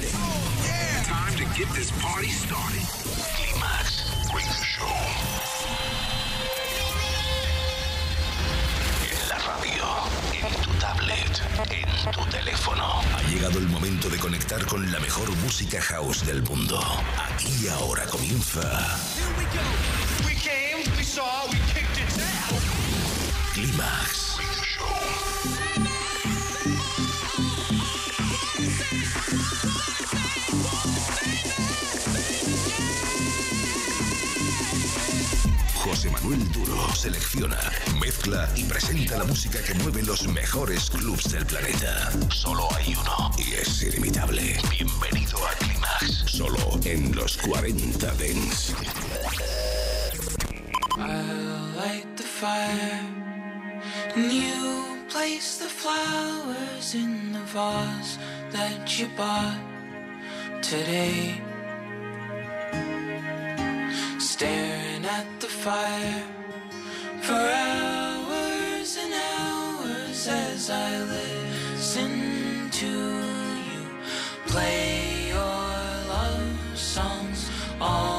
ready? Yeah. Time to get this party started. Climax Radio Show. En la radio, en tu tablet, en tu teléfono. Ha llegado el momento de conectar con la mejor música house del mundo. Aquí y ahora comienza. Here we go. We came, we saw, we kicked its ass. Climax Manuel Duro selecciona, mezcla y presenta la música que mueve los mejores clubs del planeta. Solo hay uno y es inimitable. Bienvenido a Climax, solo en los 40 Dents. I light the fire and you place the flowers in the vase that you bought today. Staring at the fire for hours and hours as I listen to you play your love songs all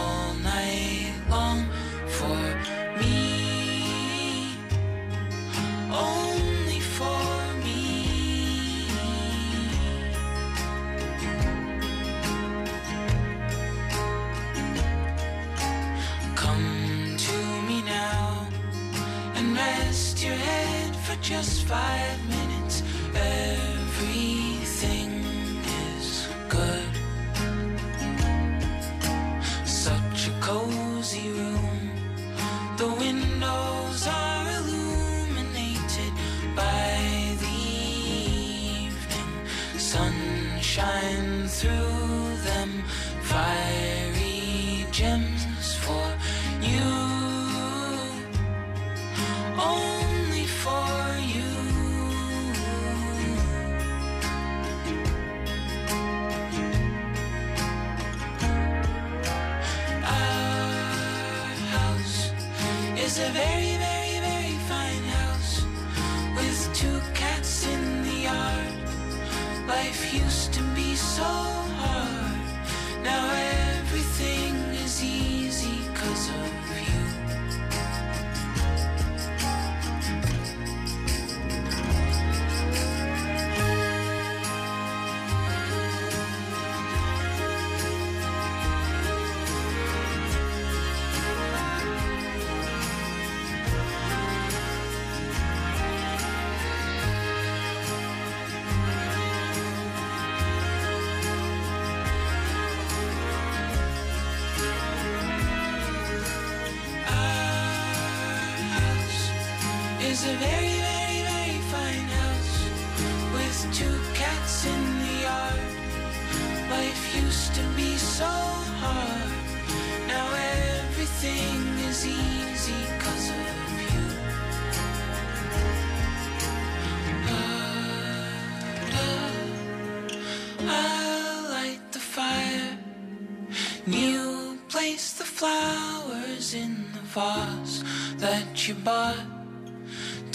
just five minutes. Everything is good. Such a cozy room. The windows are illuminated by the evening sunshine through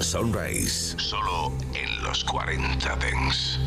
Sunrise. Solo en los 40 Dents.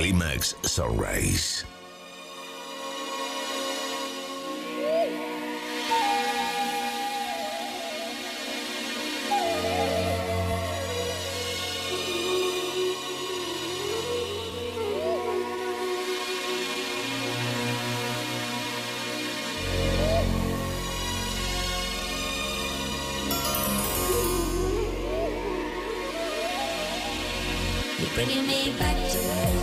Climax Sunrise. Bringing me back to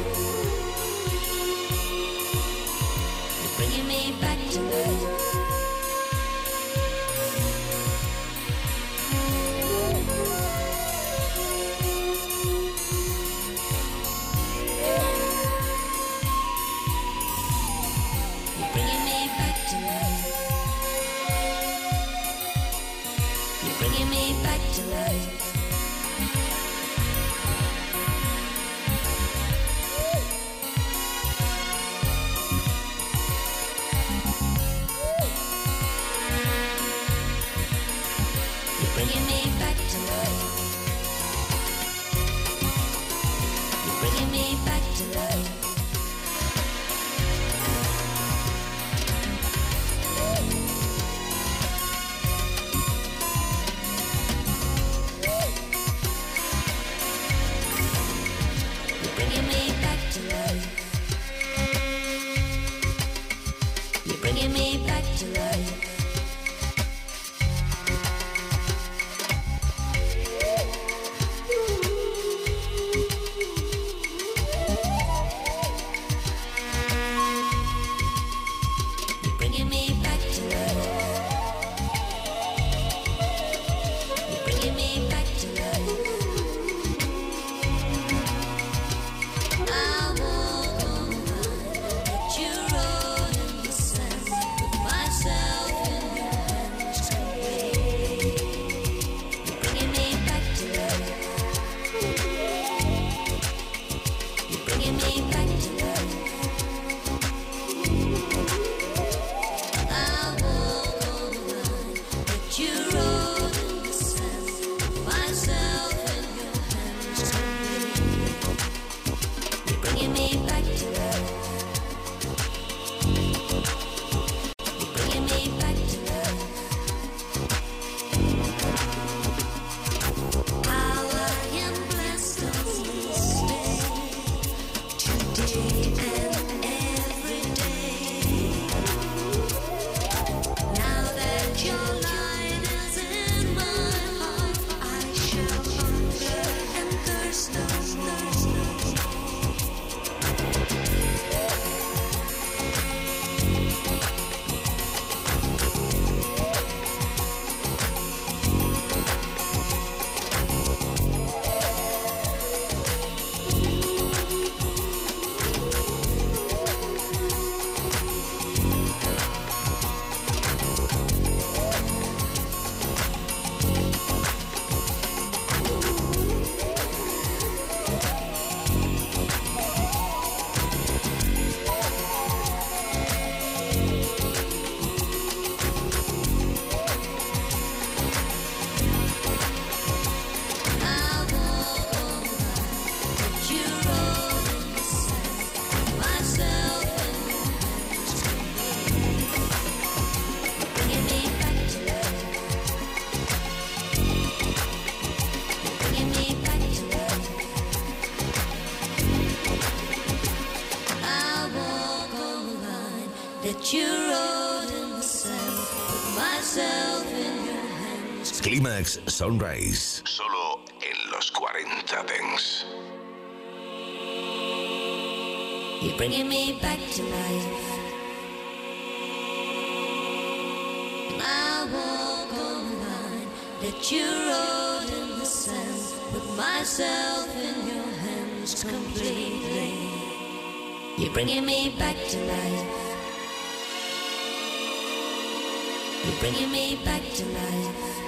hands. Sunrise. Solo en los 40 Dance. You're bringing me back to life. I walk on the line that you wrote in the sand. Put myself in your hands completely. You're bringing me back to life. You're bringing me back to life.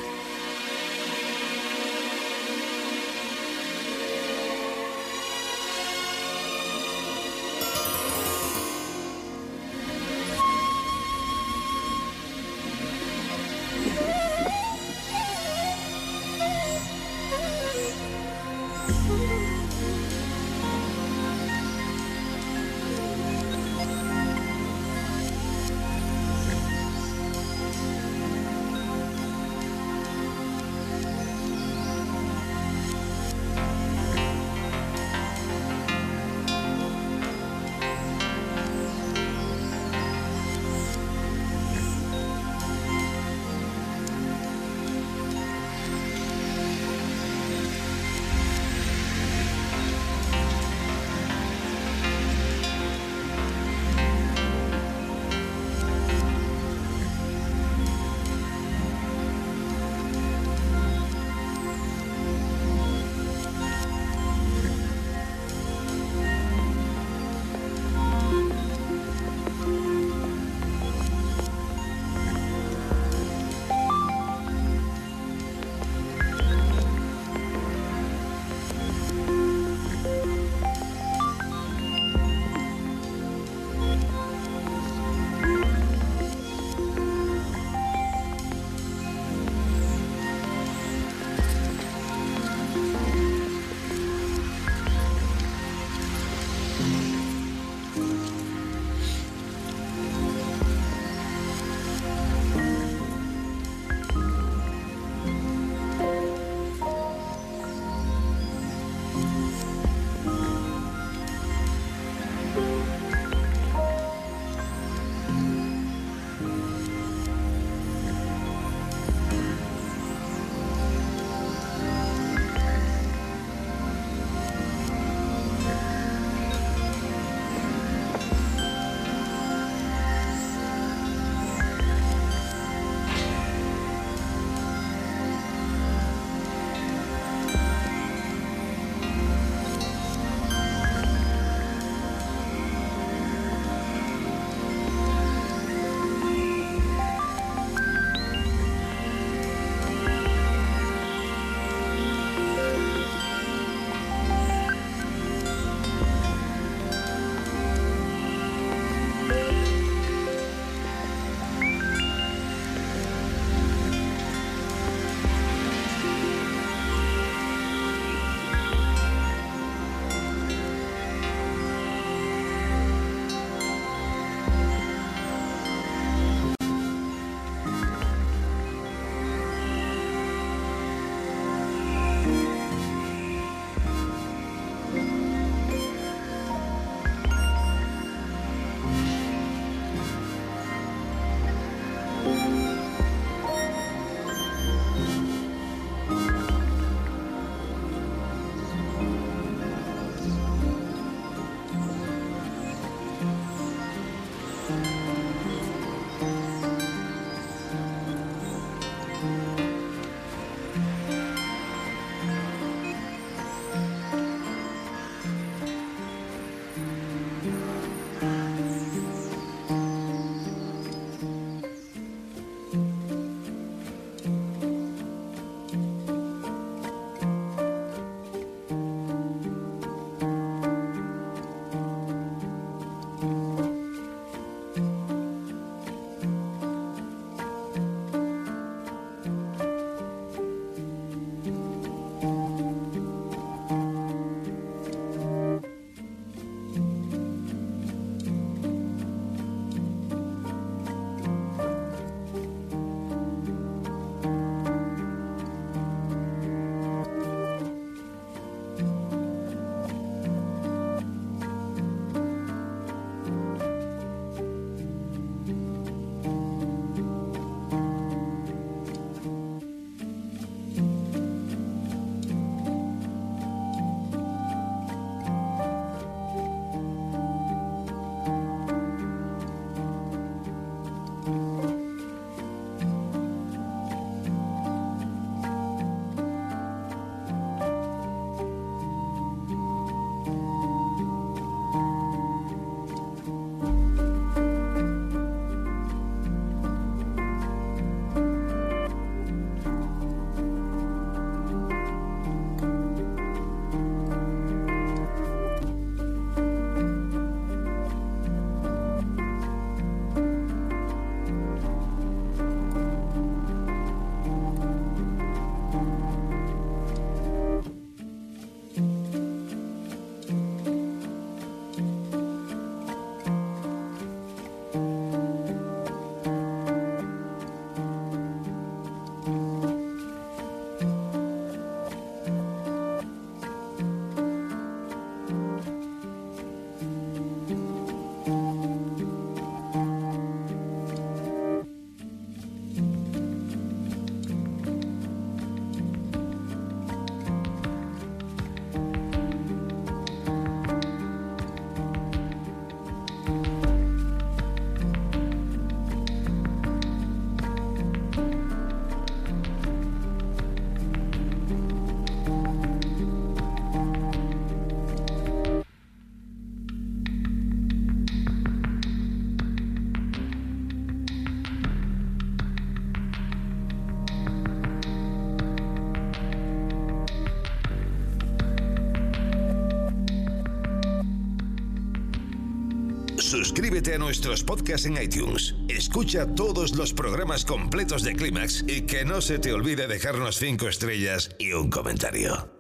Suscríbete a nuestros podcasts en iTunes. Escucha todos los programas completos de Clímax y que no se te olvide dejarnos 5 estrellas y un comentario.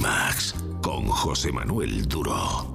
Clímax con José Manuel Duro.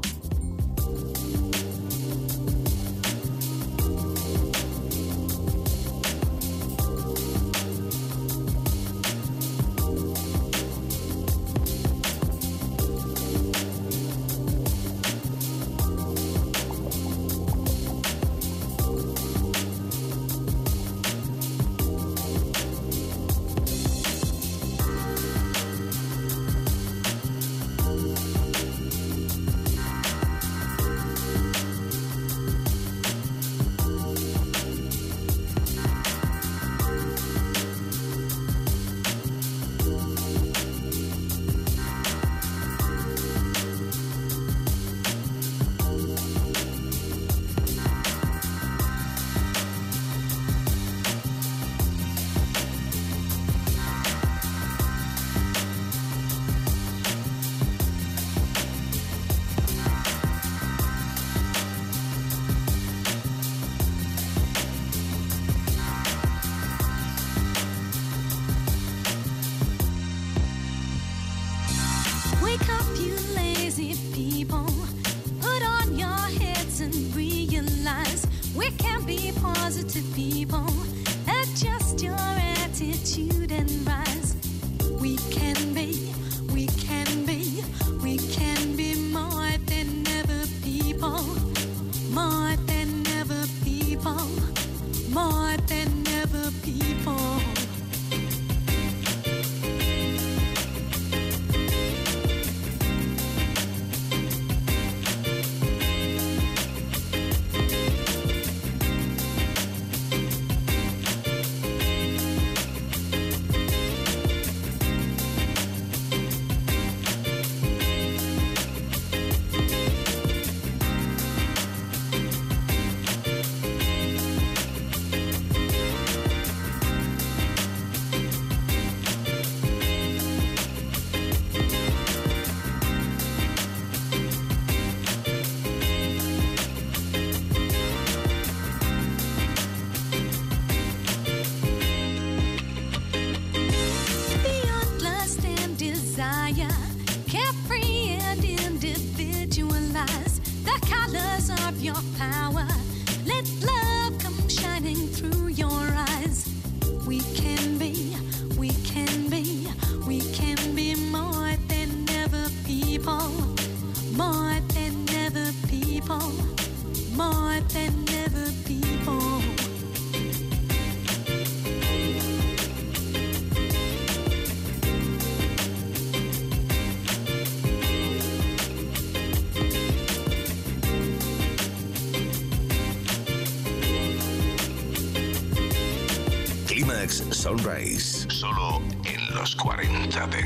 Solo en los 40 Dents.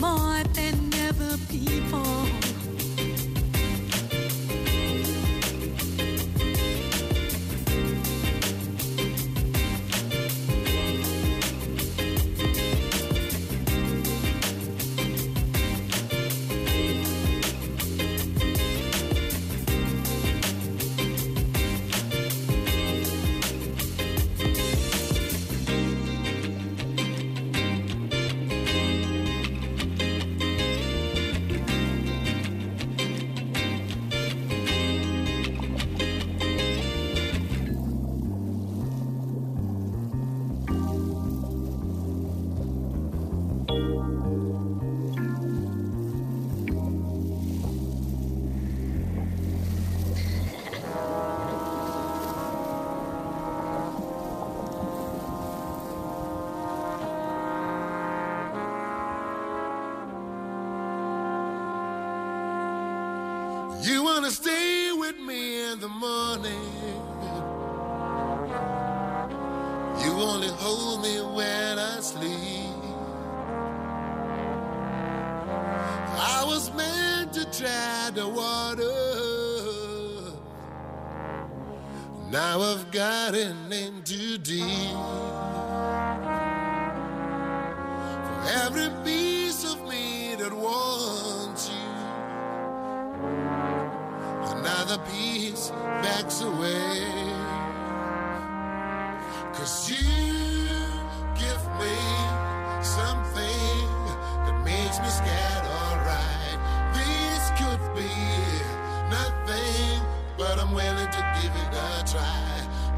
more than ever before.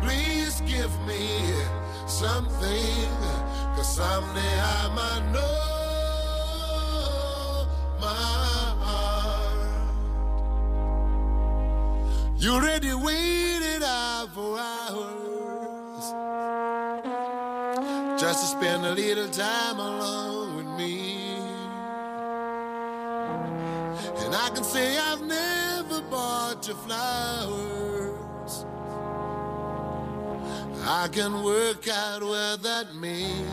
Please give me something, cause someday I might know my heart. You already waited out for hours just to spend a little time alone with me. And I can say I've never bought you flowers. I can work out where that means.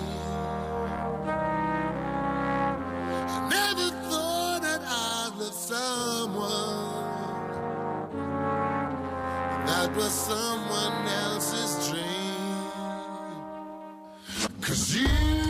I never thought that I'd love someone. That was someone else's dream. Cause you.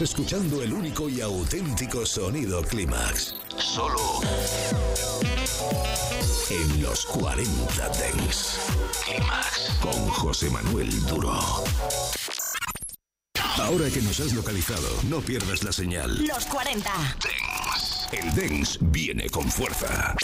Escuchando el único y auténtico sonido Clímax. Solo en los 40 Dengs. Clímax con José Manuel Duro. Ahora que nos has localizado, no pierdas la señal. Los 40 Dengs. El Dengs viene con fuerza.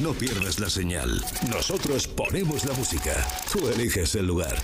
No pierdas la señal. Nosotros ponemos la música. Tú eliges el lugar.